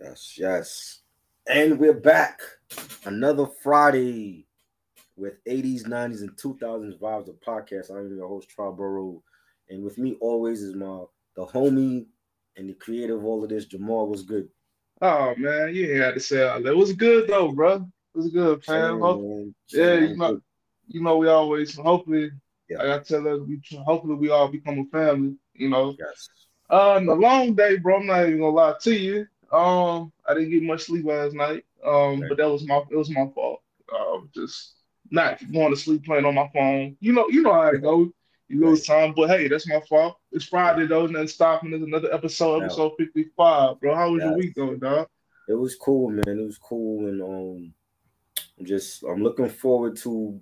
Yes, yes. And we're back. Another Friday with 80s, 90s, and 2000s vibes of podcast. I'm your host, Triborough. And with me always is my the homie and the creator of all of this, Jamal. Was good. Oh man, you had to say all that. It was good though, bro. It was good, fam. Yeah, you know, you know, we always hopefully, yeah. like I tell us, we hopefully we all become a family. You know. Yes. Uh, a long day, bro. I'm not even gonna lie to you. Um, I didn't get much sleep last night. Um, but that was my it was my fault. Uh, just not going to sleep playing on my phone. You know, you know how it goes. You lose time, but hey, that's my fault. It's Friday though, nothing stopping. There's another episode, episode 55, bro. How was your week going, dog? It was cool, man. It was cool, and um, I'm just I'm looking forward to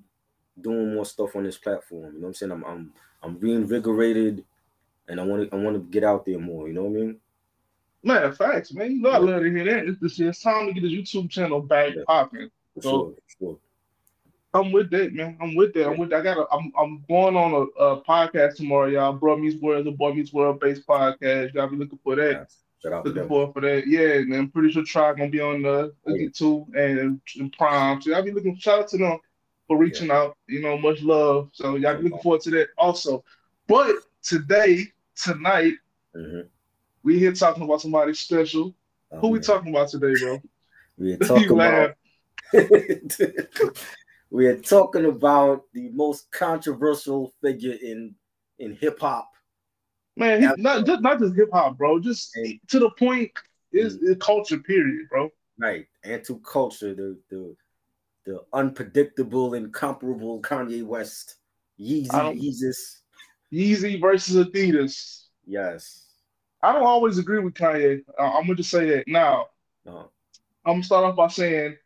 doing more stuff on this platform. You know what I'm saying? I'm I'm I'm reinvigorated, and I want to I want to get out there more. You know what I mean? Man, facts, man. You know I love to hear that. It's, it's time to get the YouTube channel back yeah. popping. So sure, sure. I'm with that, man. I'm with that. I'm with that. I got. I'm. I'm going on a, a, podcast tomorrow, y'all. Bro meets world, the boy meets world based podcast. Y'all be looking for that. Looking for for that. Yeah, and I'm pretty sure Try gonna be on the yeah. too and, and Prime. So y'all be looking. Shout out to them for reaching yeah. out. You know, much love. So y'all be looking forward to that also. But today, tonight. Mm-hmm we here talking about somebody special. Oh, Who man. we talking about today, bro? We're talking about. we are talking about the most controversial figure in in hip hop. Man, he, not just not just hip hop, bro. Just and, to the point is mm. culture. Period, bro. Right, and to culture, the the the unpredictable, incomparable Kanye West, Yeezy, Yeezus, Yeezy versus Adidas. Yes. I don't always agree with Kanye. Uh, I'm gonna just say that now. Uh-huh. I'm gonna start off by saying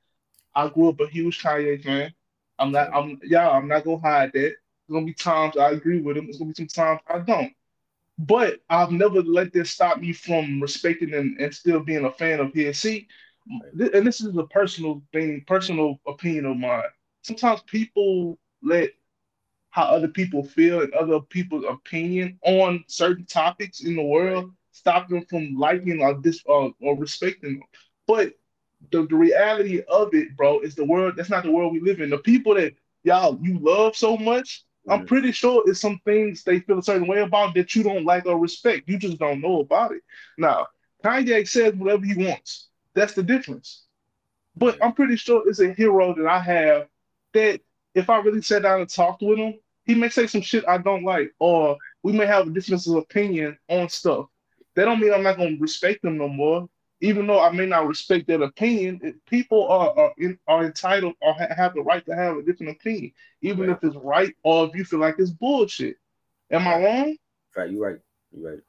I grew up a huge Kanye fan. I'm not. I'm yeah. I'm not gonna hide that. There's gonna be times I agree with him. There's gonna be some times I don't. But I've never let this stop me from respecting and, and still being a fan of his. See, th- and this is a personal thing, personal opinion of mine. Sometimes people let how other people feel and other people's opinion on certain topics in the world stop them from liking or dis uh, or respecting them. But the, the reality of it, bro, is the world. That's not the world we live in. The people that y'all you love so much, mm-hmm. I'm pretty sure it's some things they feel a certain way about that you don't like or respect. You just don't know about it. Now, Kanye says whatever he wants. That's the difference. But I'm pretty sure it's a hero that I have that if I really sat down and talked with him, he may say some shit I don't like, or we may have a difference of opinion on stuff that don't mean I'm not gonna respect them no more. Even though I may not respect that opinion, people are are, in, are entitled or ha- have the right to have a different opinion, even right. if it's right or if you feel like it's bullshit. Am I wrong? Right, you're right. You're right.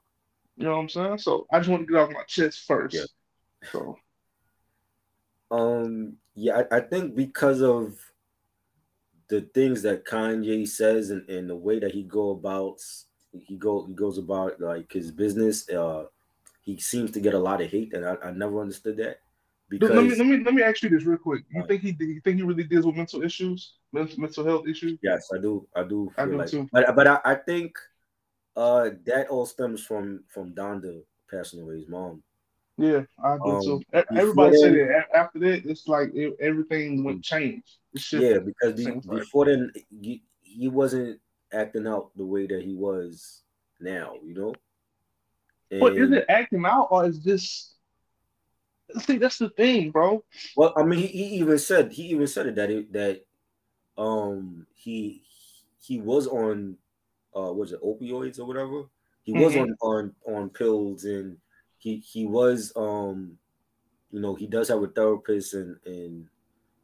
You know what I'm saying? So I just want to get off my chest first. Yeah. So, um, yeah, I, I think because of the things that Kanye says and, and the way that he go about he go he goes about like his business. Uh, he seems to get a lot of hate, and I, I never understood that. Because let me let me let me ask you this real quick. You think he you think he really deals with mental issues, mental mental health issues? Yes, I do. I do. I do like, too. But but I, I think uh that all stems from from Donda passing away, his mom. Yeah, I do um, too. Everybody said it. After that, it's like it, everything went mm. change. Yeah, because be, before then, he, he wasn't acting out the way that he was now, you know. And, but is it acting out or is this? See, that's the thing, bro. Well, I mean, he, he even said he even said it that it, that um he he was on uh was it opioids or whatever. He mm-hmm. was on on on pills and he he was um you know he does have a therapist and and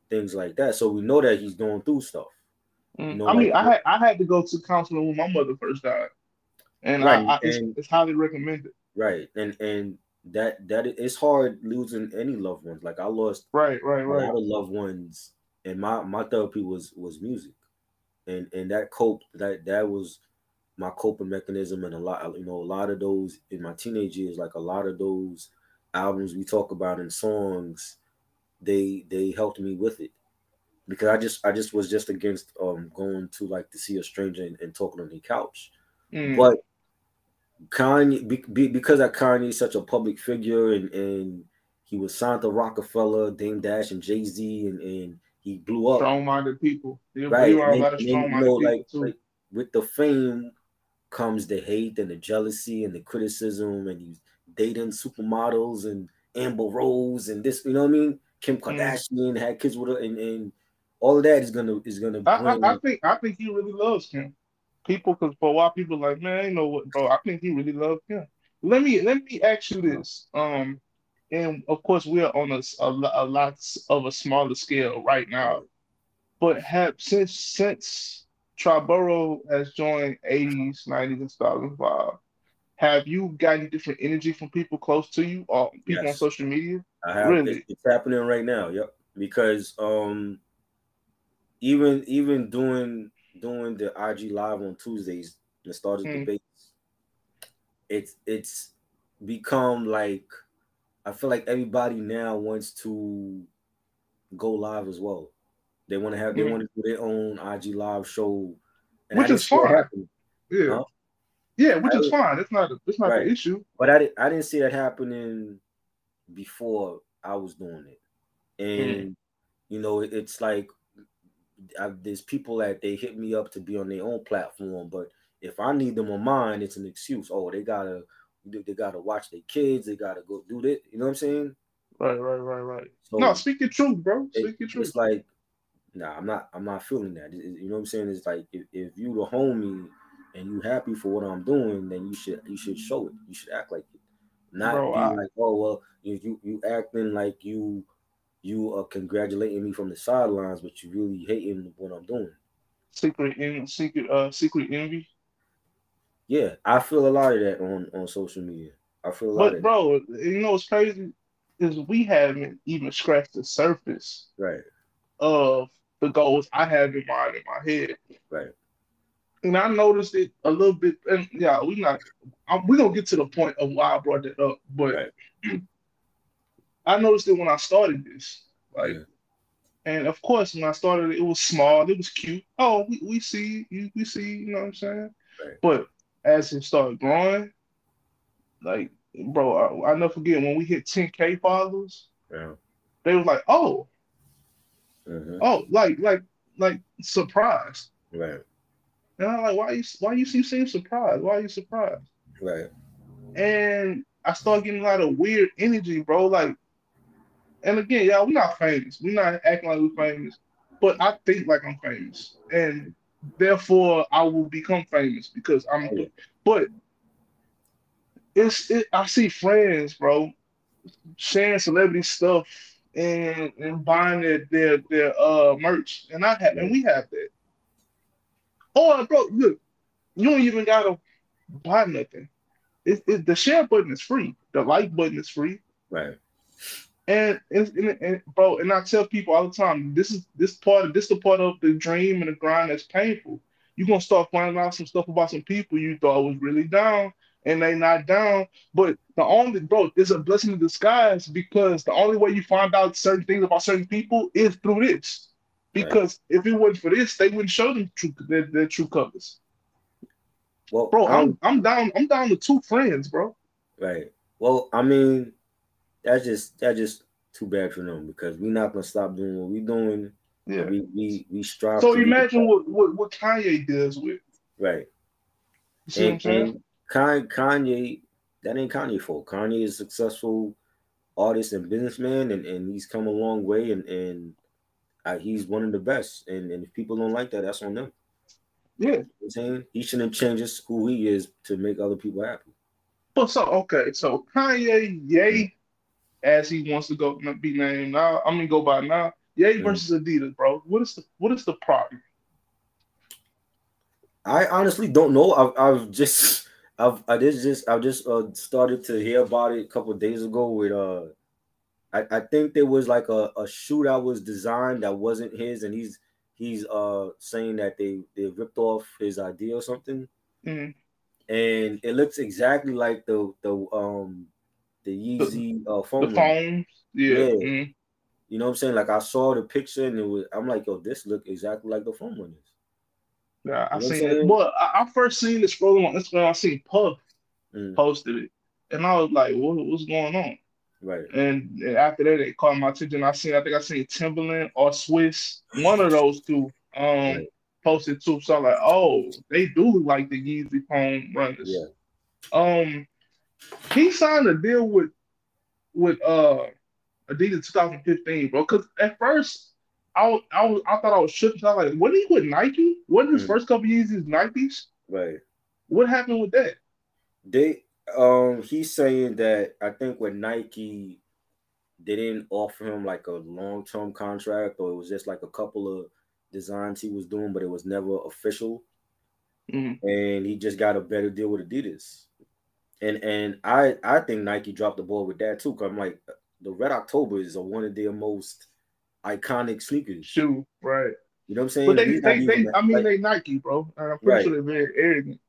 things like that. So we know that he's going through stuff. Mm, no, I mean, I had I had to go to counseling when my mother first died, and, right. I, I, it's, and, it's, highly recommended. Right, and and that that it's hard losing any loved ones. Like I lost right, right, right. a lot of loved ones, and my my therapy was was music, and and that cope that that was my coping mechanism, and a lot you know a lot of those in my teenage years, like a lot of those albums we talk about in songs, they they helped me with it because I just I just was just against um going to like to see a stranger and, and talking on the couch. Mm. But Kanye be, be, because that Kanye is such a public figure and and he was signed to Roc-A-Fella, Dame Dash, and Jay Z, and, and he blew up. Strong-minded people, right? And, and, and, you know, like, like with the fame comes the hate and the jealousy and the criticism, and he's dating supermodels and Amber Rose and this, you know what I mean? Kim mm. Kardashian mm. had kids with her, and, and all of that is gonna is gonna. I, I, I, think I think he really loves Kim. People, because for a while, people like, man, you know what, bro? I think he really loves Kim. Let me let me ask you this. Um, and of course, we're on a, a, a lot of a smaller scale right now. But have since since Triborough has joined 80s, 90s, and 2005, have you gotten different energy from people close to you or people yes. on social media? I have. Really? It's happening right now. Yep. Because um, even even doing doing the IG live on Tuesdays, the started hmm. debates, it's it's become like I feel like everybody now wants to go live as well. They want to have they mm. want to do their own IG live show, which is fine. Yeah, huh? yeah, which I is fine. It's not a, it's not right. an issue. But I I didn't see that happening before I was doing it, and mm. you know it's like I, there's people that they hit me up to be on their own platform, but if I need them on mine, it's an excuse. Oh, they gotta they gotta watch their kids. They gotta go do that. You know what I'm saying? Right, right, right, right. So no, speak your truth, bro. Speak it, your truth. It's like, nah, I'm not. I'm not feeling that. you know what I'm saying? It's like if, if you the homie and you happy for what I'm doing, then you should you should show it. You should act like it. Not bro, be I, like, oh well, you, you you acting like you you are congratulating me from the sidelines, but you really hating what I'm doing. Secret in secret uh secret envy. Yeah, I feel a lot of that on on social media. I feel a lot. Of that. But bro, you know what's crazy is we haven't even scratched the surface, right, of the goals I have in mind in my head, right. And I noticed it a little bit, and yeah, we not we gonna get to the point of why I brought that up, but right. I noticed it when I started this, like. Yeah. And of course, when I started, it it was small. It was cute. Oh, we, we see you. We see. You know what I'm saying? Right. But as it started growing, like bro, I, I never forget when we hit 10k followers. Yeah. They was like, oh, mm-hmm. oh, like like like surprised. Right. And I'm like, why you why you seem surprised? Why are you surprised? Right. And I started getting a lot of weird energy, bro. Like, and again, y'all, we're not famous. We're not acting like we're famous, but I think like I'm famous. And therefore I will become famous because I'm. Oh, but it's it, I see friends, bro, sharing celebrity stuff and and buying their their, their uh merch, and I have and we have that. Oh, bro, look, you don't even gotta buy nothing. It, it, the share button is free. The like button is free. Right. And, and, and, bro, and I tell people all the time, this is this part of this the part of the dream and the grind that's painful. You're gonna start finding out some stuff about some people you thought was really down, and they not down. But the only bro, it's a blessing in disguise because the only way you find out certain things about certain people is through this. Because right. if it wasn't for this, they wouldn't show them true their, their true colors. Well, bro, I'm I'm down. I'm down to two friends, bro. Right. Well, I mean, that's just that's just too bad for them because we're not gonna stop doing what we're doing. Yeah, we we we strive. So imagine what, what what Kanye does with right. and, and Kanye, that ain't Kanye fault. Kanye is a successful artist and businessman, and, and he's come a long way, and and uh, he's one of the best. And, and if people don't like that, that's on them. Yeah, you know I'm saying he shouldn't change his who he is to make other people happy. But so okay, so Kanye, yay, as he wants to go be named now. I'm gonna go by now. Yay mm. versus Adidas, bro. What is the what is the problem? I honestly don't know. I've, I've just I've I did just I just uh, started to hear about it a couple days ago with uh I, I think there was like a, a shoe that was designed that wasn't his and he's he's uh saying that they they ripped off his idea or something. Mm-hmm. And it looks exactly like the the um the Yeezy uh, foam. The foam, yeah. yeah. Mm-hmm. You know what I'm saying? Like I saw the picture and it was I'm like, yo, this look exactly like the foam one is. Yeah, I you know seen it. But I, I, first seen it scrolling on Instagram. I seen Puff mm. posted it, and I was like, what, "What's going on?" Right. And, and after that, they caught my attention. I seen, I think I seen Timbaland or Swizz, one of those two, um, right. posted too. So I'm like, oh, they do like the Yeezy foam runners. Yeah. Um, he signed a deal with with uh Adidas 2015, bro. Because at first, I I was I thought I was shook. I was like, what he with Nike? Wasn't his mm. first couple years his Nikes? Right. What happened with that? They um he's saying that I think with Nike they didn't offer him like a long term contract or it was just like a couple of designs he was doing, but it was never official. Mm-hmm. And he just got a better deal with Adidas. And and I I think Nike dropped the ball with that too. Cause I'm like the Red October is one of their most iconic sneakers. Shoe, right. You know what I'm saying? But they, they, they I mean, like, they Nike, bro. I'm pretty right. sure they're very arrogant.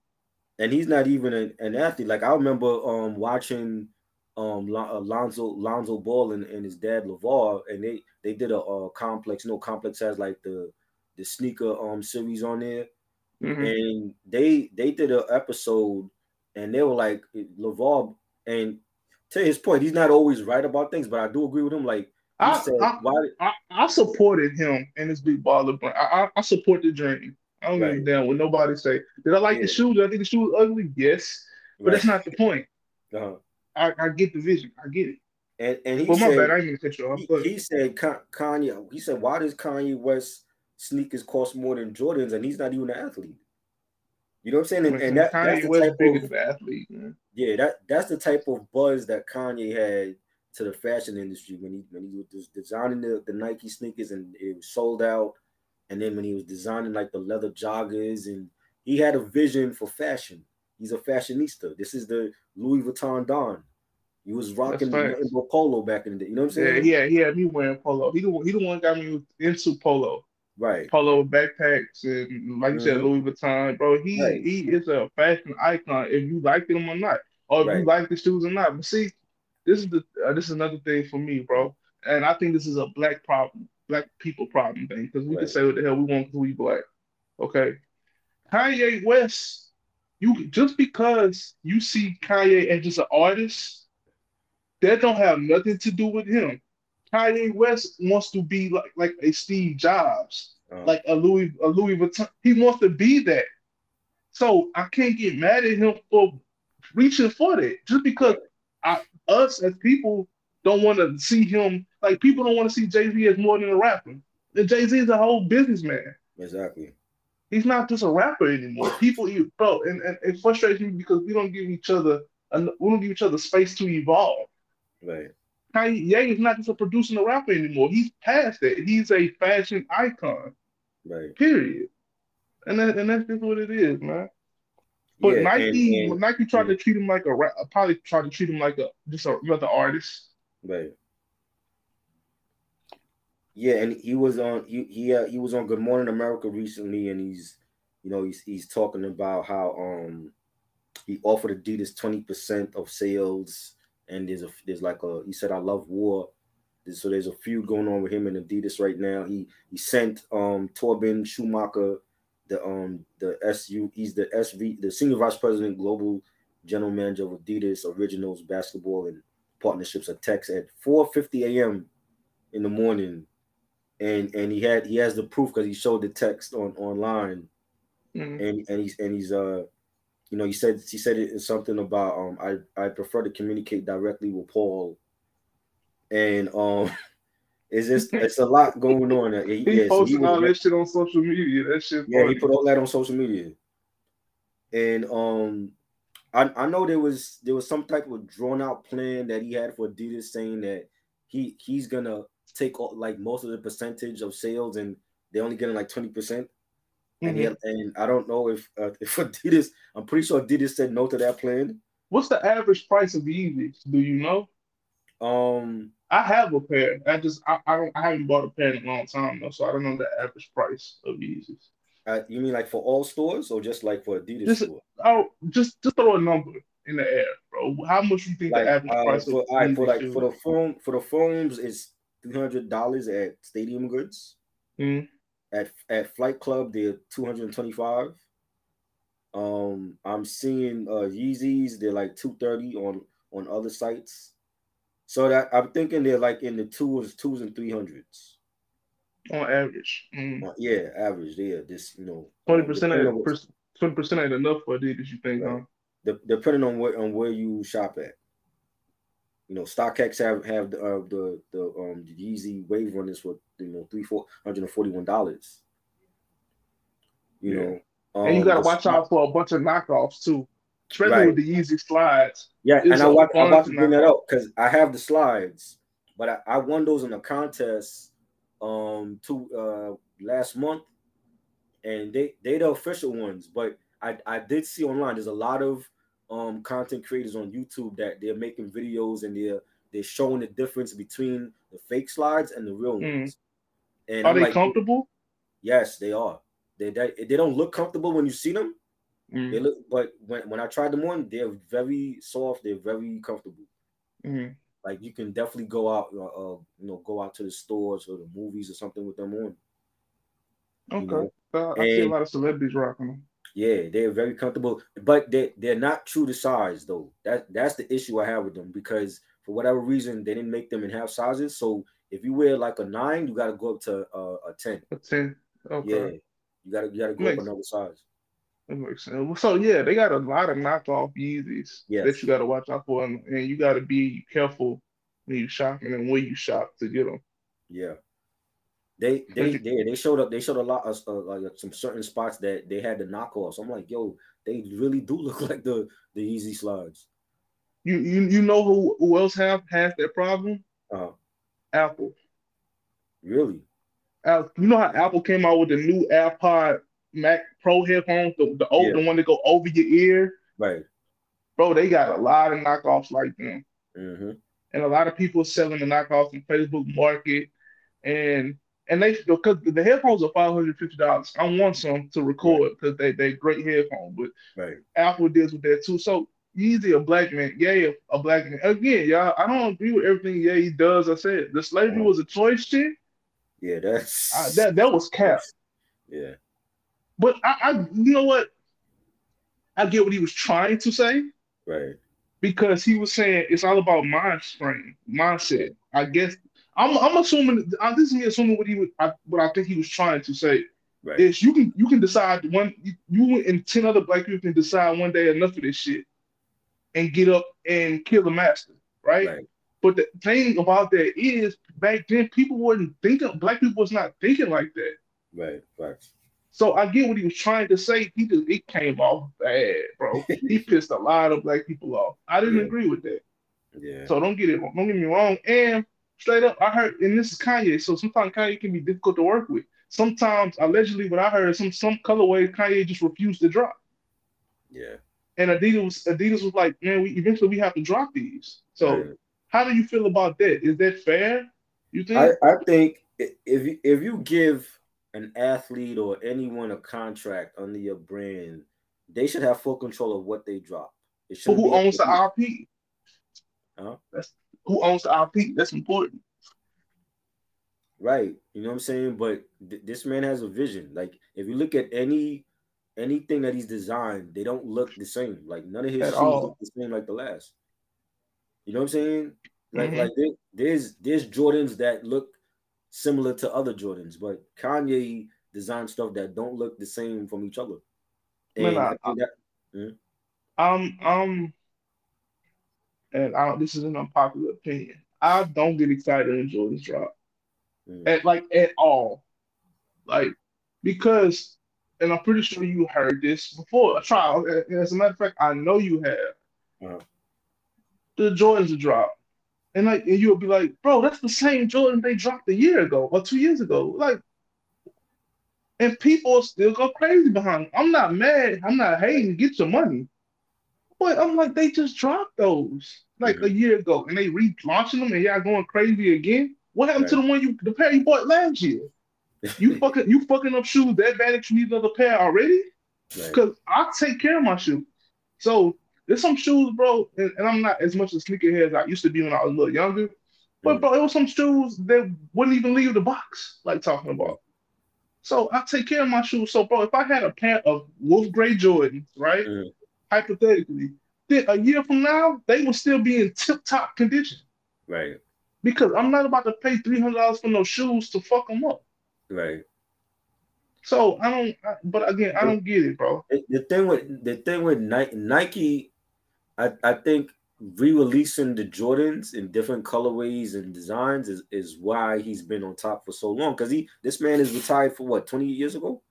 And he's not even an, an athlete. Like I remember um watching um Lonzo Lonzo Ball and, and his dad LaVar, and they they did a, a complex. You know, complex has like the the sneaker um series on there, mm-hmm. and they they did an episode, and they were like LaVar, and to his point, he's not always right about things, but I do agree with him. Like I, said, I, why I, I, supported him and his big baller brand. I, I, support the dream. I don't right. give damn what nobody say. Did I like yeah. the shoes? Did I think the shoes ugly? Yes, but right. that's not the point. Uh-huh. I, I get the vision. I get it. And and he well, said, bad, I ain't cut you off. He, he said Kanye. He said, why does Kanye West sneakers cost more than Jordans, and he's not even an athlete? You know what I'm saying? And, and that, that's the type of athlete. Man. Yeah, that that's the type of buzz that Kanye had to the fashion industry when he when he was designing the, the Nike sneakers and it was sold out, and then when he was designing like the leather joggers and he had a vision for fashion. He's a fashionista. This is the Louis Vuitton Don. He was rocking the polo back in the day. You know what I'm saying? Yeah, yeah, he had me wearing polo. He the he the one got me into polo. Right. Polo backpacks and like you mm-hmm. said, Louis Vuitton, bro. He right. he is a fashion icon if you like them or not, or if right. you like the shoes or not. But see, this is the uh, this is another thing for me, bro. And I think this is a black problem, black people problem thing, because we right. can say what the hell we want because we black. Okay. Kanye West, you just because you see Kanye as just an artist, that don't have nothing to do with him. Kanye West wants to be like like a Steve Jobs, uh-huh. like a Louis a Louis Vuitton. He wants to be that. So I can't get mad at him for reaching for that. Just because I, us as people don't want to see him like people don't want to see Jay Z as more than a rapper. And Jay Z is a whole businessman. Exactly. He's not just a rapper anymore. People, bro, and, and it frustrates me because we don't give each other we don't give each other space to evolve. Right. Kanye is not just a producer and a rapper anymore. He's past that. He's a fashion icon. Right. Period. And that, and that's just what it is, man. But yeah, Nike, and, and, Nike tried yeah. to treat him like a rap, probably tried to treat him like a just a, another artist. Right. Yeah, and he was on he he uh, he was on Good Morning America recently, and he's you know he's he's talking about how um he offered Adidas twenty percent of sales, and there's a there's like a he said I love war, so there's a feud going on with him and Adidas right now. He he sent um Torben Schumacher the um the SU he's the SV the senior vice president global general manager of Adidas Originals basketball and partnerships at text at 4:50 a.m. in the morning, and and he had he has the proof because he showed the text on online, mm-hmm. and and he's and he's uh you know he said he said it something about um I I prefer to communicate directly with Paul, and um It's just it's a lot going on. He, he yeah, posting so all that shit on social media. That shit. Yeah, funny. he put all that on social media. And um, I I know there was there was some type of drawn out plan that he had for Adidas, saying that he he's gonna take all, like most of the percentage of sales, and they're only getting like twenty percent. And mm-hmm. he, and I don't know if uh, if Adidas, I'm pretty sure Adidas said no to that plan. What's the average price of Yeezys? Do you know? Um, I have a pair. I just I, I don't I haven't bought a pair in a long time though, so I don't know the average price of Yeezys. Uh, you mean like for all stores or just like for Adidas just, store? Oh, just just throw a number in the air, bro. How much you think like, the average uh, price for, of right, for like shoes? for the foam for the foams is three hundred dollars at Stadium Goods. Mm-hmm. At at Flight Club, they're two hundred and twenty five. Um, I'm seeing uh Yeezys, they're like two thirty on on other sites. So that I'm thinking they're like in the twos, twos and three hundreds. On average. Mm. Uh, yeah, average. Yeah, this you know. Twenty percent twenty percent ain't enough for Adidas, you think, right. huh? De- depending on where on where you shop at. You know, StockX have have the uh, the the um the Yeezy Wave runners for you know three four hundred and forty one dollars. You yeah. know, um, and you got to watch out for a bunch of knockoffs too, especially right. with the Yeezy slides. Yeah, and I watch, I'm about to bring that up because I have the slides, but I, I won those in a contest um two uh last month, and they they the official ones. But I I did see online there's a lot of um content creators on YouTube that they're making videos and they're they're showing the difference between the fake slides and the real mm. ones. And are I'm they like, comfortable? Yes, they are. They, they they don't look comfortable when you see them. Mm. They look, but when, when I tried them on, they're very soft. They're very comfortable. Mm. Like you can definitely go out, uh, uh, you know, go out to the stores or the movies or something with them on. Okay, you know? uh, I and, see a lot of celebrities rocking them. Yeah, they're very comfortable, but they they're not true to size though. That that's the issue I have with them because for whatever reason they didn't make them in half sizes. So if you wear like a nine, you got to go up to uh, a ten. A ten. Okay. Yeah, you gotta you gotta go makes, up another size. That makes sense. So yeah, they got a lot of knockoff Yeezys yes. that you gotta watch out for, and, and you gotta be careful when you shopping and where you shop to get them. Yeah. They they they, they showed up. They showed a lot of uh, like some certain spots that they had the knockoffs. I'm like, yo, they really do look like the the Yeezy slides. You you you know who, who else have has that problem? Uh, Apple. Really? you know how Apple came out with the new AirPod Mac Pro headphones, the, the old yeah. the one that go over your ear. Right. Bro, they got a lot of knockoffs like them. Mm-hmm. And a lot of people selling the knockoffs in Facebook Market. And and they because the headphones are five hundred fifty dollars. I want some to record because right. they they great headphones, but right. Apple deals with that too. So Yeezy a black man, yeah, a black man. Again, y'all, I don't agree with everything yeah he does. I said the slavery was a choice shit. Yeah, that's uh, that that was cap. Yeah. But I, I, you know what? I get what he was trying to say. Right. Because he was saying it's all about mind frame, mindset. I guess I'm I'm assuming uh, this is me assuming what he was I, what I think he was trying to say. Right. Is you can you can decide one you, you and ten other black people can decide one day enough of this shit and get up and kill the master, right? right. But the thing about that is, back then people wasn't thinking. Black people was not thinking like that. Right. Right. So I get what he was trying to say. He just it came off bad, bro. he pissed a lot of black people off. I didn't yeah. agree with that. Yeah. So don't get it. Don't get me wrong. And straight up, I heard, and this is Kanye. So sometimes Kanye can be difficult to work with. Sometimes, allegedly, what I heard, some some colorway Kanye just refused to drop. Yeah. And Adidas was Adidas was like, man, we eventually we have to drop these. So. Yeah how do you feel about that? Is that fair? You think? I, I think if you, if you give an athlete or anyone a contract under your brand, they should have full control of what they drop. It But who owns the IP? Huh? That's who owns the IP. That's important. Right. You know what I'm saying? But th- this man has a vision. Like if you look at any anything that he's designed, they don't look the same. Like none of his shoes look the same like the last. You know what I'm saying? Like, mm-hmm. like there, there's there's Jordans that look similar to other Jordans, but Kanye designed stuff that don't look the same from each other. And Man, I, I that, mm-hmm. um, um, and I, don't. this is an unpopular opinion. I don't get excited when Jordans drop, mm. at like at all, like because, and I'm pretty sure you heard this before. A trial, as a matter of fact, I know you have. Uh-huh the Jordans drop. And like and you'll be like, bro, that's the same Jordan they dropped a year ago or two years ago. Like, and people still go crazy behind them. I'm not mad. I'm not hating. Get your money. But I'm like, they just dropped those like mm-hmm. a year ago, and they relaunching them, and y'all going crazy again. What happened right. to the one you the pair you bought last year? You fucking you fucking up shoes that bad that you need another pair already? Because right. I take care of my shoe. So there's some shoes, bro, and, and, I'm not as much a sneakerhead as I used to be when I was a little younger. But mm. bro, it was some shoes that wouldn't even leave the box, like talking about. So I take care of my shoes. So, bro, if I had a pair of Wolf Gray Jordans, right? Mm. Hypothetically, then a year from now, they will still be in tip top condition. Right. Because I'm not about to pay three hundred dollars for no shoes to fuck them up. Right. So I don't. But again, I don't get it, bro. The thing with the thing with Nike, I I think re-releasing the Jordans in different colorways and designs is, is why he's been on top for so long. Because he this man is retired for what twenty years ago,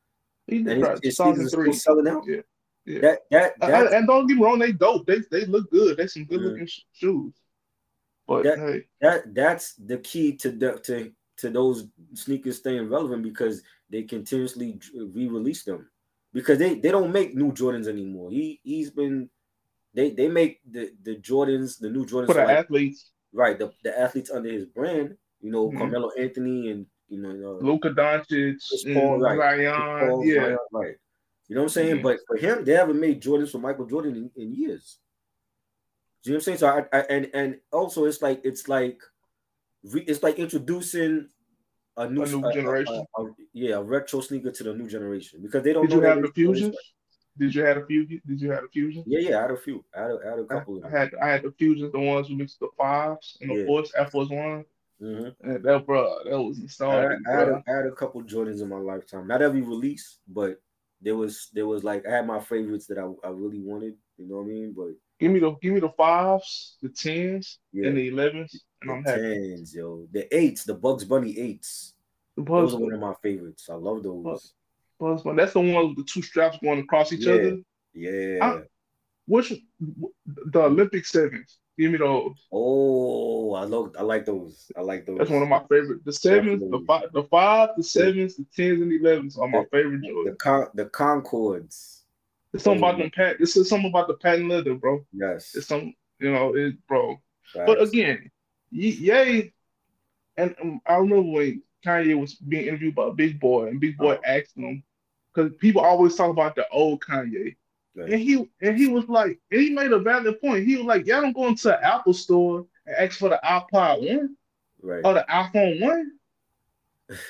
He's and his, his still selling out. Yeah, yeah. That that, that and don't get me wrong, they dope. They they look good. They some good looking mm-hmm. shoes. But that, hey. that that's the key to the, to to those sneakers staying relevant because they continuously re-release them because they they don't make new Jordans anymore. He he's been they they make the the Jordans the new Jordans for the like, athletes right the, the athletes under his brand. You know mm-hmm. Carmelo Anthony and you know, you know Luka Doncic, Paul, right. Zion, Paul, yeah, Zion, right. You know what I'm saying? Mm-hmm. But for him, they haven't made Jordans for Michael Jordan in, in years. Do you know what I'm saying? So I, I, and and also it's like it's like it's like introducing a new, a new generation. A, a, yeah, a retro sneaker to the new generation because they don't. Did you have the fusions? Did you have a few? Did you have a fusion? Yeah, yeah, I had a few. I had a, I had a couple. I, I had I had the fusions, the ones who mixed the fives and the yeah. fours, F was one. Mm-hmm. And that bro, that was the story. I, I, had a couple Jordans in my lifetime. Not every release, but there was there was like I had my favorites that I, I really wanted. You know what I mean? But give me the give me the fives, the tens, yeah. and the elevens, and the I'm happy. Tens, yo, the eights, the Bugs Bunny eights. The Bugs those are one of my favorites. I love those. Bugs Bunny. That's the one with the two straps going across each yeah. other. Yeah. I, which the Olympic sevens? Give me those. Oh, I love. I like those. I like those. That's one of my favorite. The sevens, the five, the five, the sevens, the tens, and the elevens are my favorite. The con- the Concords. It's something about them pat. This is something about the patent leather, bro. Yes. It's some, you know, it, bro. But again, yay. And um, I remember when Kanye was being interviewed by Big Boy, and Big Boy oh. asked him because people always talk about the old Kanye. And he and he was like, and he made a valid point. He was like, y'all don't go into an Apple store and ask for the iPod one right. or the iPhone one.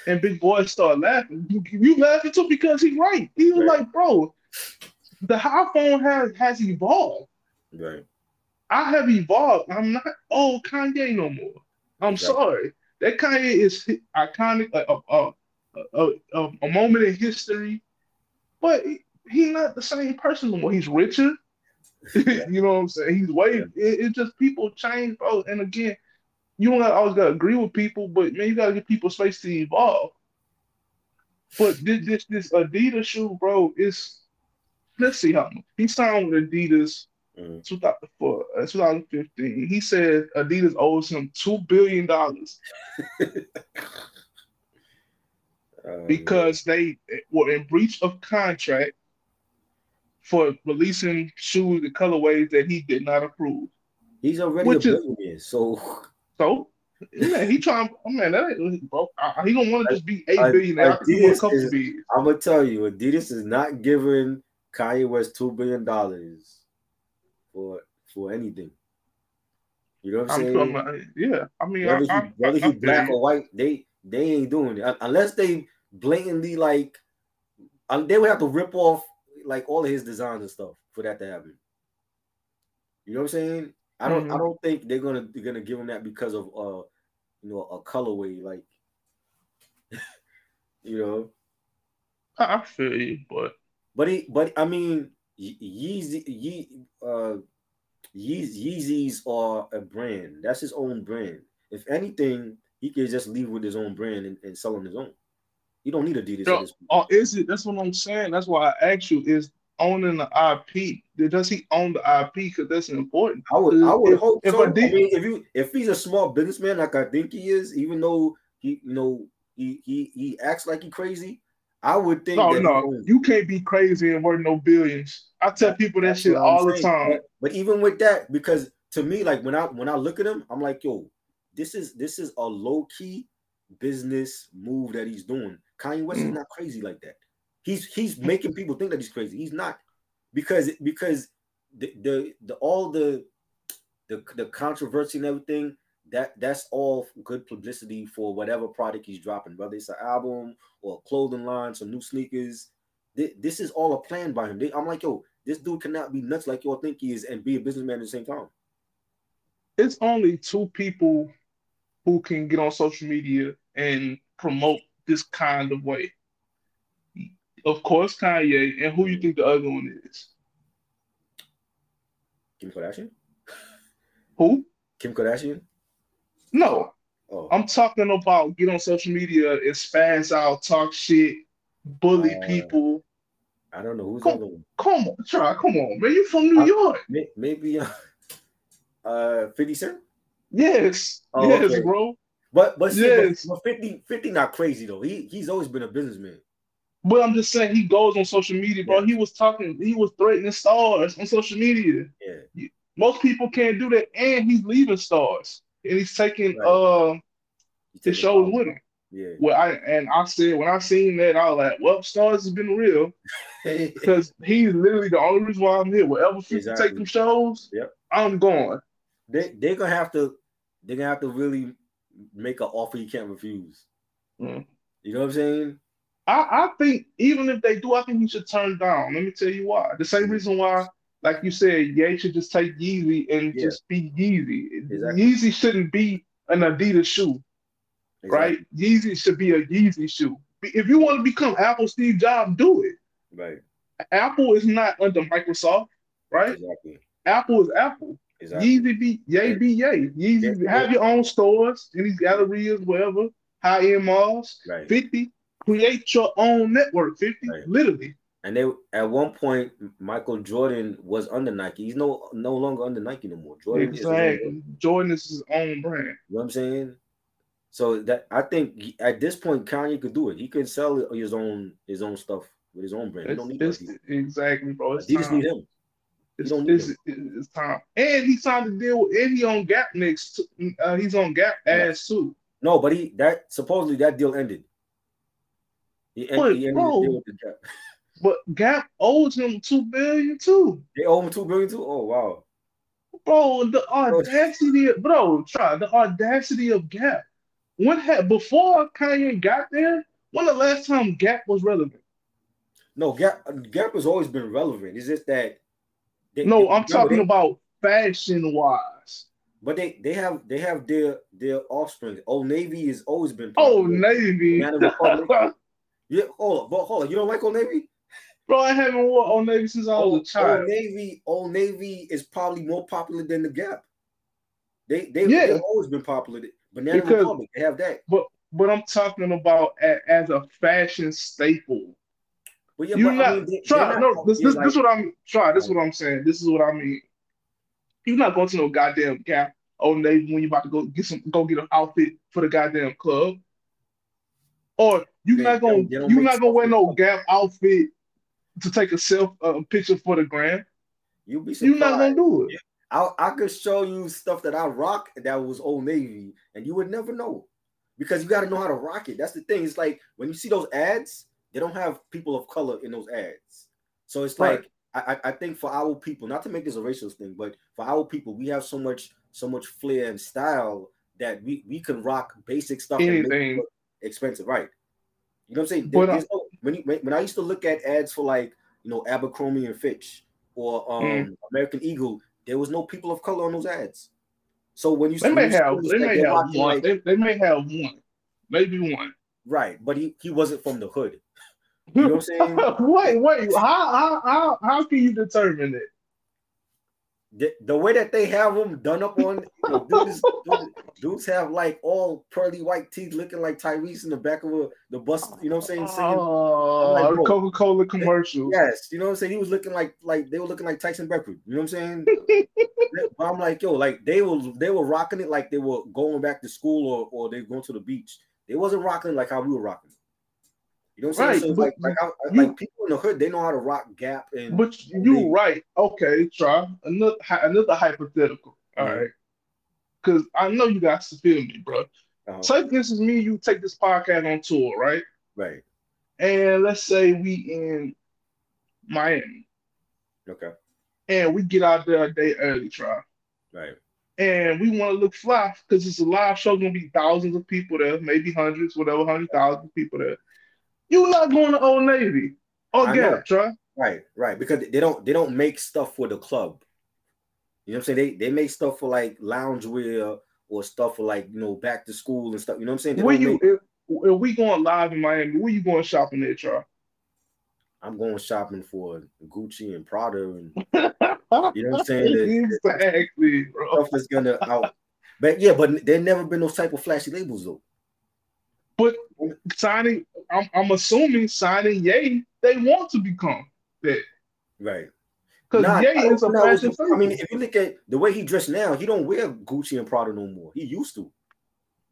And Big Boy started laughing. You, you laughing too because he's right. He was right. like, bro, the iPhone has has evolved. Right. I have evolved. I'm not old Kanye no more. I'm exactly. sorry. That Kanye is iconic, a, a, a, a moment in history, but he's not the same person no more. He's richer. you know what I'm saying? He's way. Yeah. It, it's just people change, bro. And again, you don't always gotta agree with people, but man, you gotta give people space to evolve. But this this, this Adidas shoe, bro, is let's see how he signed with Adidas mm. 2004, uh, 2015. He said Adidas owes him two billion dollars. um, because they were in breach of contract for releasing shoes and colorways that he did not approve. He's already Which a billionaire, is, so so yeah, he trying. Oh man, that ain't, bro. He don't want to just be eight billion. Adidas is, I'm gonna tell you, Adidas is not giving Kanye West two billion dollars for for anything. You know what I'm, I'm saying? yeah, I mean, whether I, he, whether he black or white, they they ain't doing it unless they blatantly like. They would have to rip off like all of his designs and stuff for that to happen. You know what I'm saying? I don't mm-hmm. I don't think they're gonna they're gonna give him that because of uh you know a colorway like you know. I feel you, but but he but I mean Yeezy Ye uh Yeezys are a brand. That's his own brand. If anything, he could just leave with his own brand and, and sell on his own. You don't need Adidas. No, oh, is it? That's what I'm saying. That's why I asked you: Is owning the IP? Does he own the IP? Because that's important. I would, I would if, hope if so. I mean, if you, if he's a small businessman like I think he is, even though he, you know, he he he acts like he crazy, I would think. No, no, you can't be crazy and worth no billions. I tell people that shit all saying. the time. But, but even with that, because to me, like when I when I look at him, I'm like, yo, this is this is a low key business move that he's doing. Kanye West is mm. not crazy like that. He's he's making people think that he's crazy. He's not because because the the, the all the, the the controversy and everything that that's all good publicity for whatever product he's dropping, whether it's an album or a clothing line, some new sneakers. This is all a plan by him. I'm like, yo, this dude cannot be nuts like y'all think he is and be a businessman at the same time. It's only two people who can get on social media and promote this kind of way. Of course, Kanye, and who you think the other one is? Kim Kardashian. Who? Kim Kardashian. No, oh. I'm talking about get on social media and spaz out, talk shit, bully uh, people. I don't know who's come, other one. Come on, try. Come on, man. You from New York? Maybe uh, uh 50 Cent. Yes, oh, yes, okay. bro. But but, see, yes. but, but 50, 50 not crazy though. He he's always been a businessman. But I'm just saying he goes on social media, bro. Yeah. He was talking, he was threatening Starz on social media. Yeah. Most people can't do that, and he's leaving Starz, and he's taking right. uh his shows with him. Yeah. Well, I and I said when I seen that, I was like, "Well, Starz has been real," because he's literally the only reason why I'm here. Wherever people exactly. take them shows, yep. I'm going. They they're gonna have to they're gonna have to really make an offer you can't refuse. Mm. You know what I'm saying? I, I think even if they do, I think he should turn down. Let me tell you why. The same reason why, like you said, Ye should just take Yeezy and yeah. just be Yeezy. Exactly. Yeezy shouldn't be an Adidas shoe, exactly. right? Yeezy should be a Yeezy shoe. If you want to become Apple Steve Jobs, do it. Right. Apple is not under Microsoft, right? Exactly. Apple is Apple. Exactly. Yeezy be Ye be Ye. Yeezy yeah. have your own stores in these galleries, whatever, high end malls. Right. 50, create your own network, 50, right. literally. And they at one point Michael Jordan was under Nike. He's no no longer under Nike no more. Jordan exactly. Is Jordan is his own brand. You know what I'm saying? So that I think at this point Kanye could do it. He can sell his own his own stuff with his own brand. It's, he don't need it's, exactly, bro. It's he just need him. It's, it's, it's, time. And he signed a deal, and he on Gap next. Uh, he's on Gap ass too. No, but he that supposedly that deal ended. He, but, he ended bro, deal with the Gap. But Gap owes him two billion too. They owe him two billion too. Oh wow. Bro, the audacity, of, bro, try the audacity of Gap. When had before Kanye got there? When the last time Gap was relevant? No, Gap Gap has always been relevant. It's just that they, no, they, I'm talking they, about fashion wise. But they they have they have their their offspring. Old Navy has always been. Old Navy. yeah, hold on, but hold on. You don't like Old Navy? Bro, I haven't worn Old Navy since I was Old, a child. Old Navy, Old Navy is probably more popular than the Gap. They they yeah. they've always been popular. Banana because, Republic, they have that. But but I'm talking about as a fashion staple. Well, yeah, you not, I mean, they, try not no. This, this, like, this is what I'm try. This is what I'm saying. This is what I mean. You're not going to no goddamn Gap Old Navy when you about to go get some go get an outfit for the goddamn club. Or you're they, not gonna you're not gonna wear no Gap outfit to take a self uh, picture for the gram. You'll be surprised. You're not gonna do it. I, I could show you stuff that I rock that was Old Navy, and you would never know because you got to know how to rock it. That's the thing. It's like when you see those ads, they don't have people of color in those ads. So it's right. like I, I think for our people, not to make this a racial thing, but for our people, we have so much so much flair and style that we we can rock basic stuff Anything. expensive, right? You know what I'm saying? But, uh, no, when, you, when I used to look at ads for like you know Abercrombie and Fitch or um, mm. American Eagle, there was no people of color on those ads. So when you they may have they may have one, like, they, they may have one, maybe one. Right, but he, he wasn't from the hood. You know what I'm saying? wait, wait. How, how how how can you determine it? The, the way that they have them done up on you know, dudes, dudes, dudes, have like all pearly white teeth looking like Tyrese in the back of a, the bus, you know what I'm saying? Singing. Oh, like, Coca-Cola commercial. Yes, you know what I'm saying? He was looking like like they were looking like Tyson Beckford. You know what I'm saying? but I'm like, yo, like they were they were rocking it like they were going back to school or or they going to the beach. They wasn't rocking like how we were rocking. You know what I'm right, saying? So like, like, I, you, like people in the hood, they know how to rock Gap and. But you right? Okay, try another another hypothetical. All mm-hmm. right, because I know you guys feel me, bro. Uh-huh. So this is me. You take this podcast on tour, right? Right. And let's say we in Miami. Okay. And we get out there a day early, try. Right. And we want to look fly because it's a live show, gonna be thousands of people there, maybe hundreds, whatever, hundred thousand people there. You're not going to Old Navy or Gap, try. Right, right. Because they don't they don't make stuff for the club. You know what I'm saying? They they make stuff for like loungewear or stuff for like you know back to school and stuff. You know what I'm saying? They where you make... if, if, we going live in Miami? Where you going shopping at, Char? I'm going shopping for Gucci and Prada and you know what I'm saying? exactly, bro. Stuff is gonna out. But yeah, but there never been those type of flashy labels though. But signing, I'm, I'm assuming signing Ye, they want to become that. Right. Because nah, Ye is a fashion. I mean, if you look at the way he dressed now, he don't wear Gucci and Prada no more. He used to.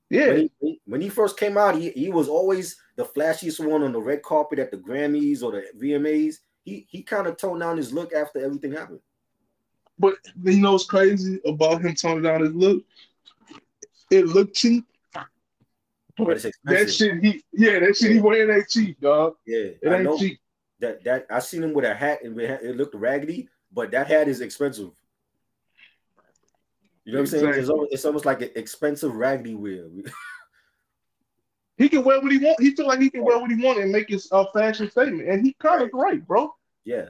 Yeah. When he, when he first came out, he, he was always the flashiest one on the red carpet at the Grammys or the VMAs. He he kind of toned down his look after everything happened. But you know what's crazy about him toning down his look? It looked cheap. But that shit he yeah, that shit he wearing ain't cheap, dog. Yeah, it ain't cheap. That that I seen him with a hat and it looked raggedy, but that hat is expensive. You know what I'm saying? It's almost, it's almost like an expensive raggedy wear. he can wear what he want. He feel like he can wear what he want and make his uh, fashion statement, and he kind of right, bro. Yeah.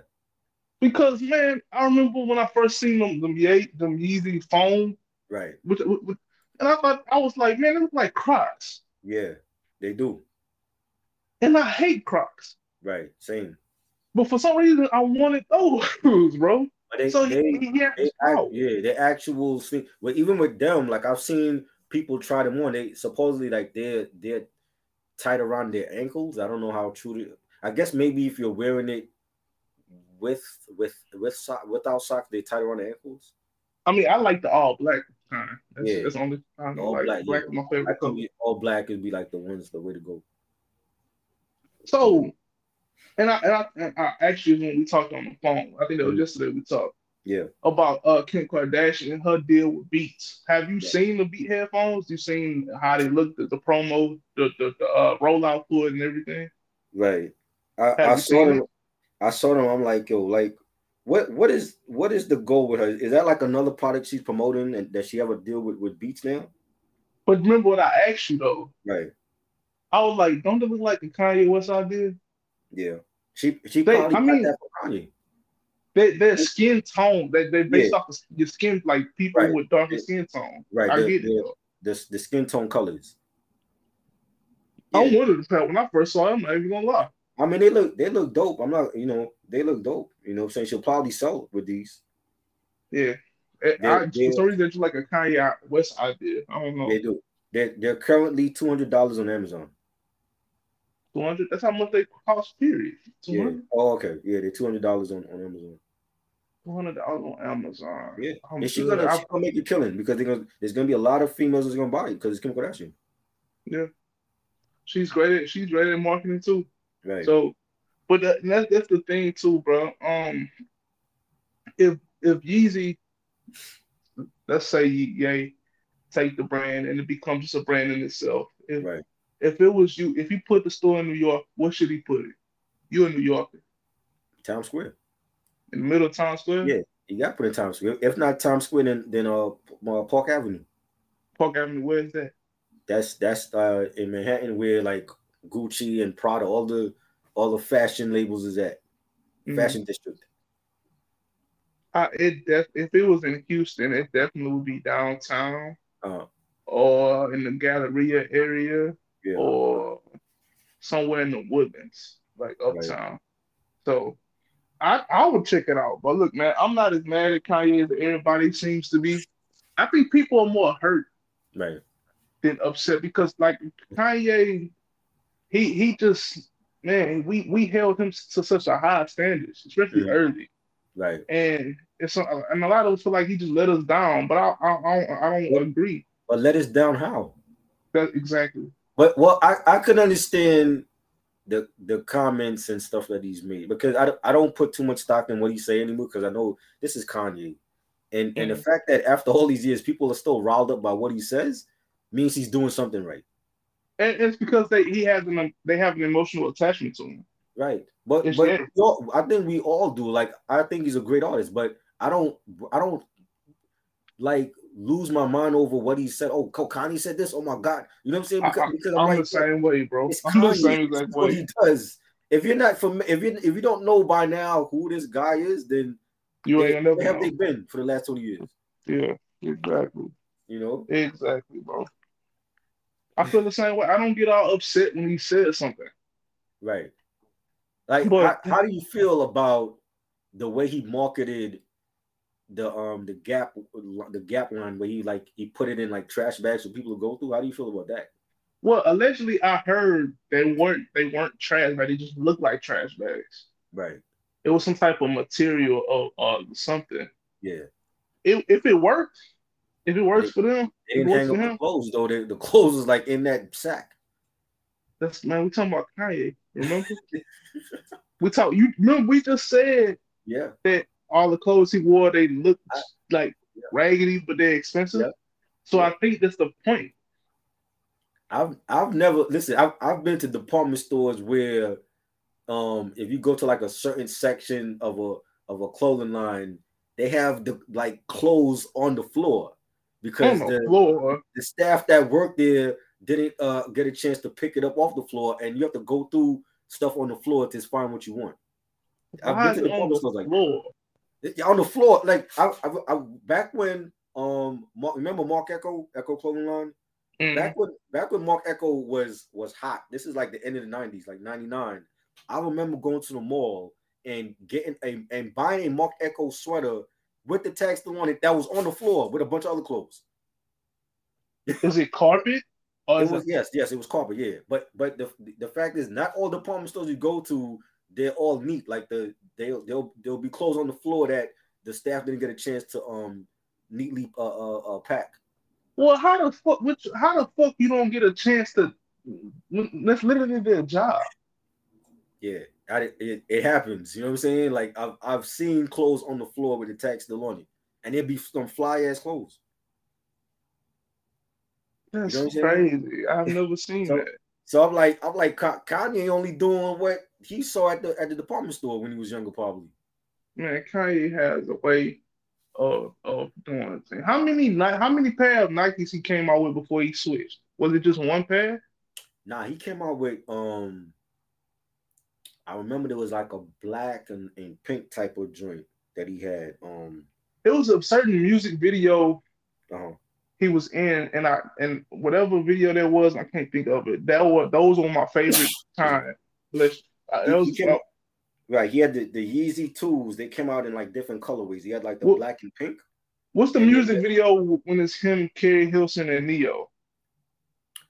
Because man, I remember when I first seen them, them Ye, them Yeezy foam. Right. With, with, with, and I thought I was like, man, it look like Crocs. Yeah, they do. And I hate Crocs. Right. Same. But for some reason, I wanted those, bro. They, so they, he, he they act, yeah, the actual thing. But even with them, like I've seen people try them on. They supposedly like they're they're tight around their ankles. I don't know how true. To, I guess maybe if you're wearing it with with with sock without socks, they tight around the ankles. I mean, I like the all black That's, yeah, that's only all like black. Black yeah. is my favorite color. All black would be like the ones the way to go. So and I, and I, and I actually when we talked on the phone, I think it was mm-hmm. yesterday we talked. Yeah. About uh Kim Kardashian and her deal with Beats. Have you yeah. seen the Beat headphones? You seen how they looked at the promo, the the, the uh, rollout for it and everything? Right. I, I saw them. It? I saw them. I'm like, yo, like, what what is what is the goal with her? Is that like another product she's promoting and that she ever deal with with Beats now? But remember what I asked you though. Right. I was like, don't it look like the Kanye West idea? Yeah. She she they, I mean, that for Kanye. They, their skin tone, they they based yeah. off the, your skin, like people right. with darker skin tone. Right. I get the, it. The, the skin tone colors. Yeah. I wanted to when I first saw them. I'm not even gonna lie. I mean, they look they look dope. I'm not, you know, they look dope. You know, I'm saying she'll probably sell with these. Yeah, they're, I, they're, for some reason, like a Kanye West idea. I don't know. They do. They're they're currently two hundred dollars on Amazon. 200 That's how much they cost, period. 200 Yeah. Oh, okay. Yeah, they're $200 on, on Amazon. $200 on Amazon. Yeah. Oh, I'm and she's gonna, she gonna make a killing because gonna, there's going to be a lot of females that's going to buy it because it's Kim Kardashian. Yeah. She's great at, she's great at marketing too. Right. So, but that, that's, that's the thing too, bro. Um, if if Yeezy, let's say Ye take the brand and it becomes just a brand in itself. If, right if it was you, if you put the store in New York, what should he put it? You're a New Yorker. Times Square. In the middle of Times Square? Yeah, you got to put it in Times Square. If not Times Square, then then uh, uh Park Avenue. Park Avenue, where is that? That's that's uh in Manhattan where like Gucci and Prada, all the all the fashion labels is at. Mm-hmm. Fashion district. Uh, it def- if it was in Houston, it definitely would be downtown. Uh, or in the Galleria area yeah. or somewhere in the woodlands, like uptown. Right. So I I would check it out. But look, man, I'm not as mad at Kanye as everybody seems to be. I think people are more hurt right. than upset because like Kanye, he he just man, we we held him to such a high standard, especially mm-hmm. early. Right. And it's and a lot of us feel like he just let us down, but I I, I don't, I don't agree. But let us down how? That exactly. But well, I I can understand the the comments and stuff that he's made because I, I don't put too much stock in what he's saying anymore because I know this is Kanye, and mm-hmm. and the mm-hmm. fact that after all these years people are still riled up by what he says means he's doing something right. And it's because they he has an they have an emotional attachment to him. Right, but it's but all, I think we all do. Like I think he's a great artist, but I don't I don't like lose my mind over what he said. Oh, Kanye said this. Oh my God, you know what I'm saying? Because, I, because I'm, I'm like, the same way, bro. I'm the same exact way. What he does. If you're not from, if you if you don't know by now who this guy is, then you ain't never have they been for the last 20 years? Yeah, exactly. You know? Exactly, bro. I feel the same way. I don't get all upset when he says something. Right. Like, but, how, how do you feel about the way he marketed the um the gap the gap line where he like he put it in like trash bags for people to go through? How do you feel about that? Well, allegedly, I heard they weren't they weren't trash bags. They just looked like trash bags. Right. It was some type of material or uh, something. Yeah. If if it works, if it works they, for them, they didn't hang up the clothes though. They, the clothes was like in that sack. That's man. We talking about Kanye. Remember? we talk. You remember? We just said yeah that all the clothes he wore they looked I, like yeah. raggedy, but they're expensive. Yeah. So yeah. I think that's the point. I've I've never listen. I've I've been to department stores where, um, if you go to like a certain section of a of a clothing line, they have the like clothes on the floor because the, floor. the staff that worked there didn't uh, get a chance to pick it up off the floor, and you have to go through stuff on the floor to find what you want. I've been to department stores like floor. on the floor. Like I, I, I back when um Mark, remember Marc Ecko Ecko clothing line Mm-hmm. Back when back when Marc Ecko was was hot. This is like the end of the 90s, like 99. I remember going to the mall and getting a and buying a Marc Ecko sweater with the tag still on it that was on the floor with a bunch of other clothes. Is it carpet? Or it was it... yes, yes, it was carpet, yeah. But but the the fact is not all department stores you go to, they're all neat. Like the they'll they'll they'll be clothes on the floor that the staff didn't get a chance to um neatly uh, uh, uh pack. Well, how the fuck? Which, how the fuck you don't get a chance to? That's literally their job. Yeah, I, it, it happens. You know what I'm saying? Like I've I've seen clothes on the floor with the tag still on it, and it'd be some fly ass clothes. That's you know crazy. I've never seen so, that. So I'm like, I'm like, Kanye only doing what he saw at the at the department store when he was younger, probably. Man, Kanye has a way of of doing thing. How many how many pair of Nikes he came out with before he switched? Was it just one pair? Nah, he came out with um. I remember there was like a black and, and pink type of joint that he had. Um, it was a certain music video uh-huh. he was in, and I and whatever video there was, I can't think of it. That was those were my favorite time. Let's, uh, was, came, Right. He had the, the Yeezy tools. They came out in like different colorways. He had like the what, black and pink. What's the and music video when it's him, Keri Hilson, and Ne-Yo?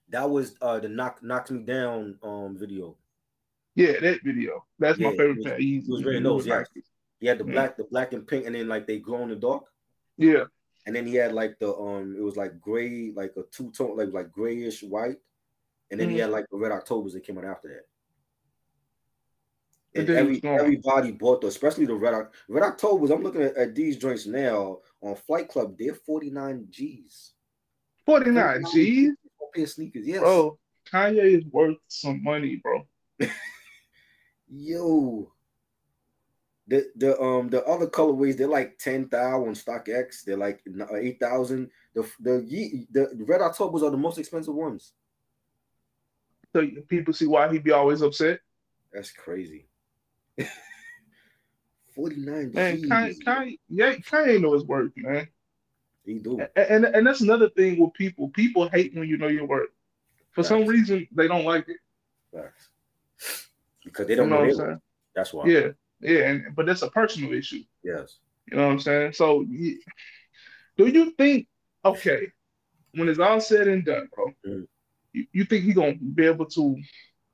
That was uh the knock knocks me down um video. Yeah, that video. That's yeah, my favorite. It was. It was very those, yeah. He had the black, the black and pink, and then like they glow in the dark. Yeah. And then he had like the um, it was like gray, like a two tone, like like grayish white, and then mm-hmm. he had like the red Octobers that came out after that. And every, everybody bought those, especially the Red Red Octobers. I'm looking at, at, these joints now on Flight Club. They're 49 G's. 49 G's? Pair sneakers, yes. Bro, Kanye is worth some money, bro. Yo. The the um the other colorways they're like ten thousand on X. They're like eight thousand. The the the Red Octobers are the most expensive ones. So people see why he'd be always upset. That's crazy. 49 Man, Kanye, Kanye, yeah, Kanye know his worth, man. He do. And, and, and that's another thing with people. People hate when you know your worth. For Facts. some reason, they don't like it. Facts. Because they don't you know, know what I'm saying. That's why. Yeah, yeah, and but that's a personal issue. Yes. You know what I'm saying? So, do you think? Okay, when it's all said and done, bro, mm. you, you think he gonna be able to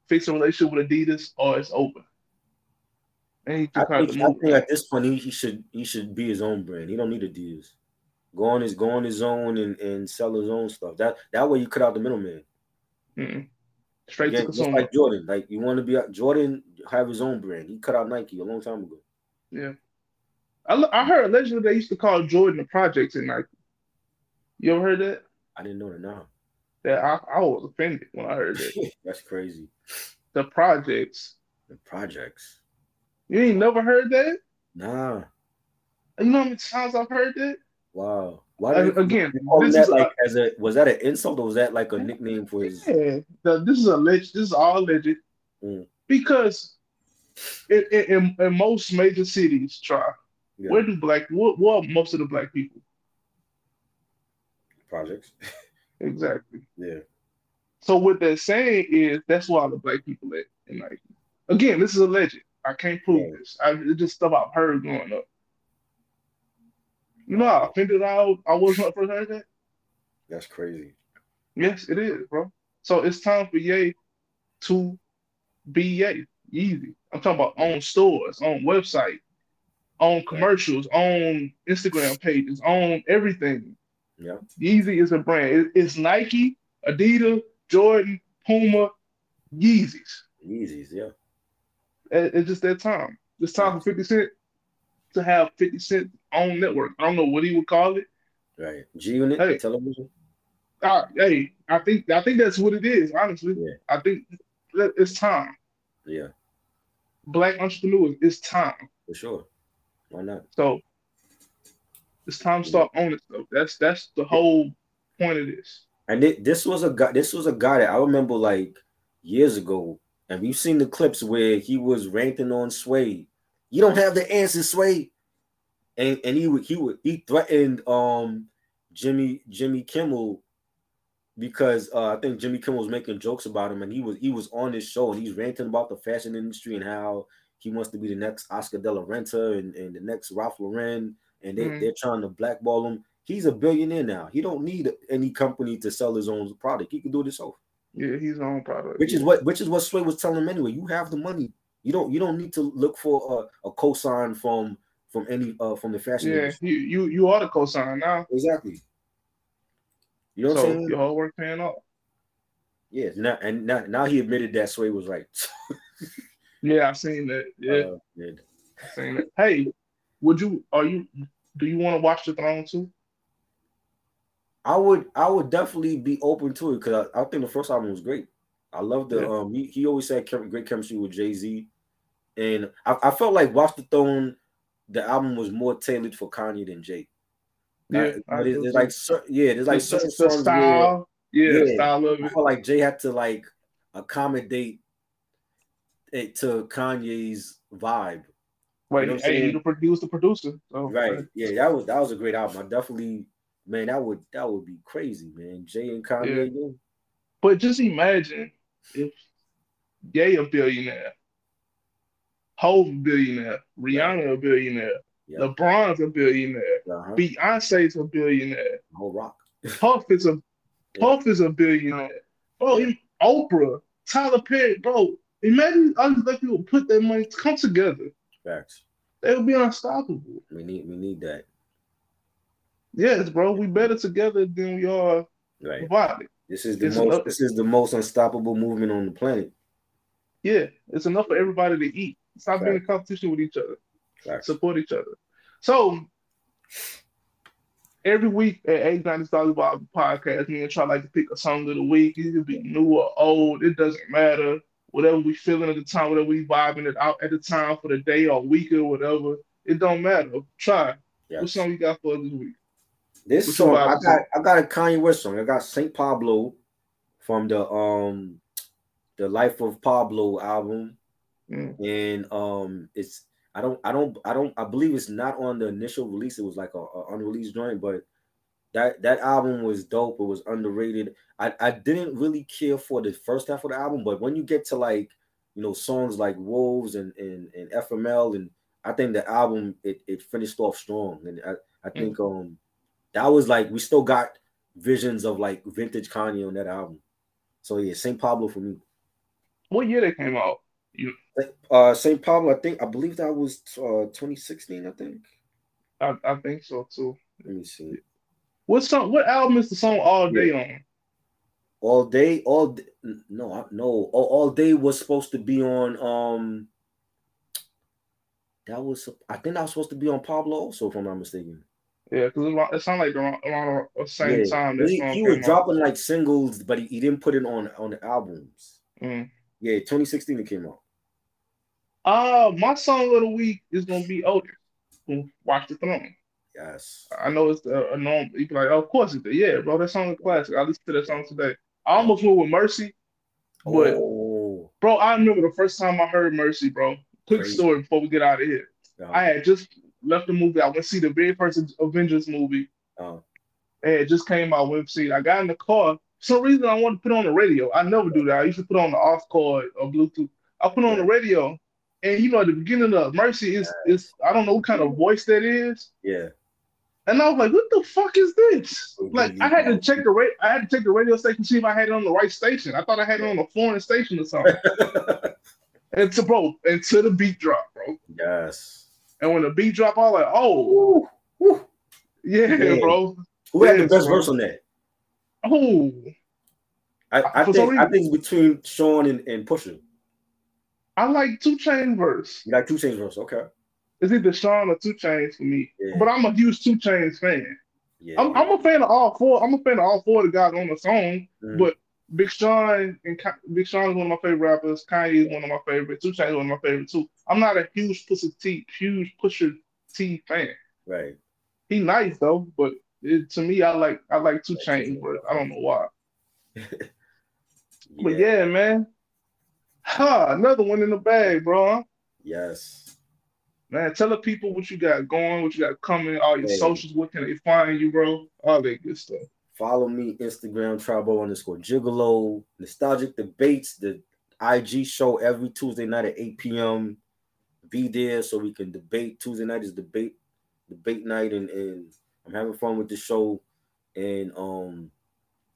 fix a relationship with Adidas, or it's over? I think, I think at this point he, he, should he should be his own brand. He don't need Adidas. Go on his go on his own and, and sell his own stuff. That that way you cut out the middleman. mm Straight Again, to consumer. like Jordan. Like you want to be Jordan have his own brand. He cut out Nike a long time ago. Yeah. I, I heard allegedly they used to call Jordan the projects in Nike. You ever heard that? I didn't know that now. Yeah, I, I was offended when I heard that. That's crazy. The projects. The projects. You ain't never heard that? Nah. You know how many times I've heard that? Wow. Why uh, again? This is like a, as a was that an insult or was that like a nickname for his? Yeah, the, this is a legend. This is all alleged mm. because in, in, in, most major cities, try yeah. where do black what, what most of the black people? projects. exactly. Yeah. So what they're saying is that's why the black people at in Nike. Again, this is a legend. I can't prove yeah. this. I, it's just stuff I've heard growing up. You know how offended I, I was when I first heard that? That's crazy. Yes, it is, bro. So it's time for Ye to be Ye. Easy. I'm talking about on stores, on website, on commercials, on Instagram pages, on everything. Yeah. Yeezy is a brand. it's Nike, Adidas, Jordan, Puma, Yeezys. Yeezys, yeah. it's just that time. It's time for 50 Cent to have 50 Cent own network. I don't know what he would call it. Right. G Unit hey, television. Uh, hey, I think I think that's what it is, honestly. Yeah. I think it's time. Yeah. Black entrepreneurs, it's time. For sure. Why not? So it's time to start owning stuff. That's that's the whole point of this. And it, this was a guy. This was a guy that I remember like years ago, and we've seen the clips where he was ranting on Sway. You don't have the answer, Sway. And and he would he would he threatened um Jimmy Jimmy Kimmel because uh, I think Jimmy Kimmel was making jokes about him, and he was he was on his show and he's ranting about the fashion industry and how he wants to be the next Oscar De La Renta and, and the next Ralph Lauren, and they, mm-hmm. they're trying to blackball him. He's a billionaire now. He don't need any company to sell his own product. He can do it himself. Yeah, he's own product. Which is what which is what Sway was telling him anyway. You have the money. You don't you don't need to look for a, a cosign from from any uh from the fashion. Yeah, industry. you you you are the cosign now. Exactly. You know so what I'm saying? Your hard work paying off. Yeah, now and now, now he admitted that Sway was right. yeah, I've seen that. Yeah, uh, yeah. Seen that. Hey, would you? Are you? Do you want to watch the Throne too? I would. I would definitely be open to it because I, I, think the first album was great. I love the. Yeah. Um, he, he always had great chemistry with Jay Z, and I, I felt like Watch the Throne, the album was more tailored for Kanye than Jay. Yeah, I, there's, like yeah, there's like certain the style, where, yeah, yeah, style of it. I feel like Jay had to like accommodate it to Kanye's vibe. Right, you know hey, the producer. So, right, yeah, that was that was a great album. I definitely, man, that would that would be crazy, man. Jay and Kanye. Yeah. But just imagine if Jay a billionaire, Hove a billionaire, Rihanna a billionaire. LeBron's a billionaire. Uh-huh. Beyonce's a billionaire. Whole rock. Puff is a Puff is a billionaire. Bro, Oprah, Tyler Perry, bro. Imagine other black people put their money come together. Facts. They would be unstoppable. We need we need that. Yes, bro. We better together than we are right. divided. This is the it's most enough. this is the most unstoppable movement on the planet. Yeah, it's enough for everybody to eat. Stop being in competition with each other. Right. Support each other. So every week at 890 Starz Bible Podcast, me and try like to pick a song of the week. It could be new or old. It doesn't matter. Whatever we feeling at the time, whatever we vibing it out at the time for the day or week or whatever. It don't matter. Try. Yes. What song you got for this week? This song I got I got a Kanye West song. I got Saint Pablo from the um the Life of Pablo album. Mm. And um it's I don't, I don't, I don't, I believe it's not on the initial release. It was like a, a unreleased joint, but that that album was dope. It was underrated. I, I didn't really care for the first half of the album, but when you get to like, you know, songs like Wolves and and, and FML, and I think the album it, it finished off strong. And I, I mm. think mm. um that was like we still got visions of like vintage Kanye on that album. So yeah, Saint Pablo for me. What year they came out? You uh St. Pablo, I think I believe that was uh 2016, I think. I, I think so too. Let me see. What song what album is the song All Day yeah. on? All day, all day, no, no, all, all day was supposed to be on um that was I think that was supposed to be on Pablo also, if I'm not mistaken. Yeah, because it, sounded like around, around the same yeah. time. He, he was dropping like singles, but he, he didn't put it on on the albums. Mm. Yeah, 2016 it came out. Uh, my song of the week is gonna be Otis from Watch the Throne. Yes. I know it's a, a norm. You be like, oh, of course it's Yeah, bro, that song is classic. I listened to that song today. I almost went with Mercy, but oh. bro, I remember the first time I heard Mercy, bro. Quick Crazy. story before we get out of here. I had just left the movie. I went to see the very first Avengers movie. Oh. and it just came out with see. I got in the car. For some reason I wanted to put on the radio. I never do that. I used to put on the aux cord or Bluetooth. I put on the radio, and you know at the beginning of Mercy is is I don't know what kind of voice that is. Yeah. And I was like, what the fuck is this? Like I had to check the rate I had to check the radio station see if I had it on the right station. I thought I had it on a foreign station or something. and to bro, and to the beat drop, bro. Yes. And when the beat drop, I was like, oh, woo, yeah, yeah, bro. Who had the best verse on that? Oh, I, I think I think between Sean and, and Pusha. I like 2 Chainz verse. You like 2 Chainz verse, okay. It's either Sean or 2 Chainz for me. Yeah. But I'm a huge 2 Chainz fan. Yeah, I'm, yeah. I'm a fan of all four. I'm a fan of all four of the guys on the song. Mhm. But Big Sean and Big Sean is one of my favorite rappers. Kanye is one of my favorite. 2 Chainz is one of my favorite too. I'm not a huge Pusha T, huge Pusha T fan. right. He nice though, but it, to me, I like I like 2 Like Chainz, but I don't know why. But yeah, man. Ha, another one in the bag, bro. Yes. Man, tell the people what you got going, what you got coming, all your Hey. socials, what can they find you, bro? All that good stuff. Follow me, Instagram, Tribal underscore Gigolo. Nostalgic Debates, the IG show every Tuesday night at 8 p.m. Be there so we can debate. Tuesday night is debate debate night, and, and I'm having fun with the show. And um,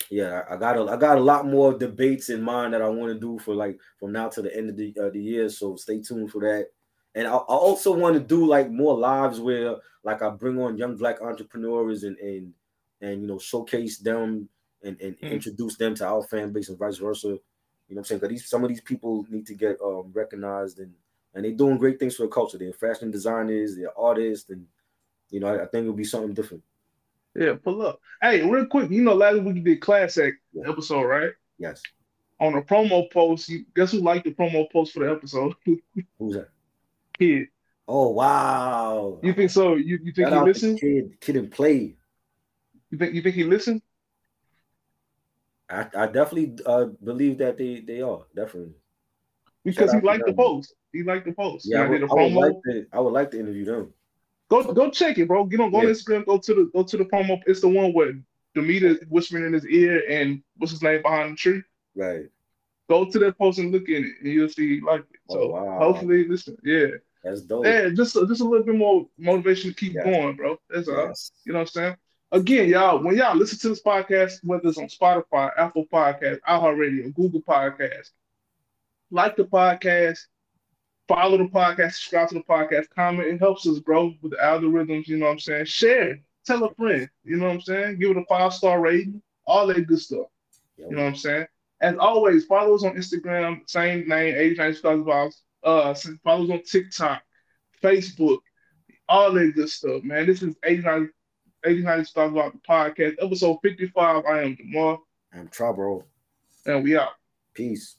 yeah, I, got a I got a lot more debates in mind that I want to do for like from now to the end of the uh, the year. So stay tuned for that. And I, I also want to do like more lives where like I bring on young black entrepreneurs and and and you know showcase them and, and Mm. introduce them to our fan base and vice versa. You know what I'm saying? Because these some of these people need to get um, recognized and and they're doing great things for the culture. They're fashion designers, they're artists, and you know I, I think it'll be something different. Yeah, pull up. Hey, real quick, you know, last week we did Class Act Yeah. episode, right? Yes. On the promo post, you guess who liked the promo post for the episode? Who's that? Kid. Oh wow! You think so? You, you think Shout he listened? Kid, kid and play. You think you think he listened? I, I definitely uh, believe that they they are definitely. Because Shout he liked the them. post. He liked the post. Yeah, I would, a I would like to. I would like to interview them. Go go check it, bro. Get on go Yeah. on Instagram. Go to the go to the promo. It's the one where Demeter is whispering in his ear and what's his name behind the tree. Right. Go to that post and look in it, and you'll see like it. So Oh, wow. hopefully, listen, yeah, That's dope. yeah, just just a little bit more motivation to keep Yeah. going, bro. That's all. Yes. You know what I'm saying? Again, y'all, when y'all listen to this podcast, whether it's on Spotify, Apple Podcast, iHeartRadio, Google Podcast, like the podcast, follow the podcast, subscribe to the podcast, comment. It helps us, bro, with the algorithms. You know what I'm saying? Share, tell a friend. You know what I'm saying? Give it a five star rating, all that good stuff. You know what I'm saying? As always, follow us on Instagram, same name, 89 Starz Vibes. Uh, follow us on TikTok, Facebook, all that good stuff, man. This is 89, 89 Starz Vibes podcast, episode 55. I am Jamar, I'm Trouble. and we out. Peace.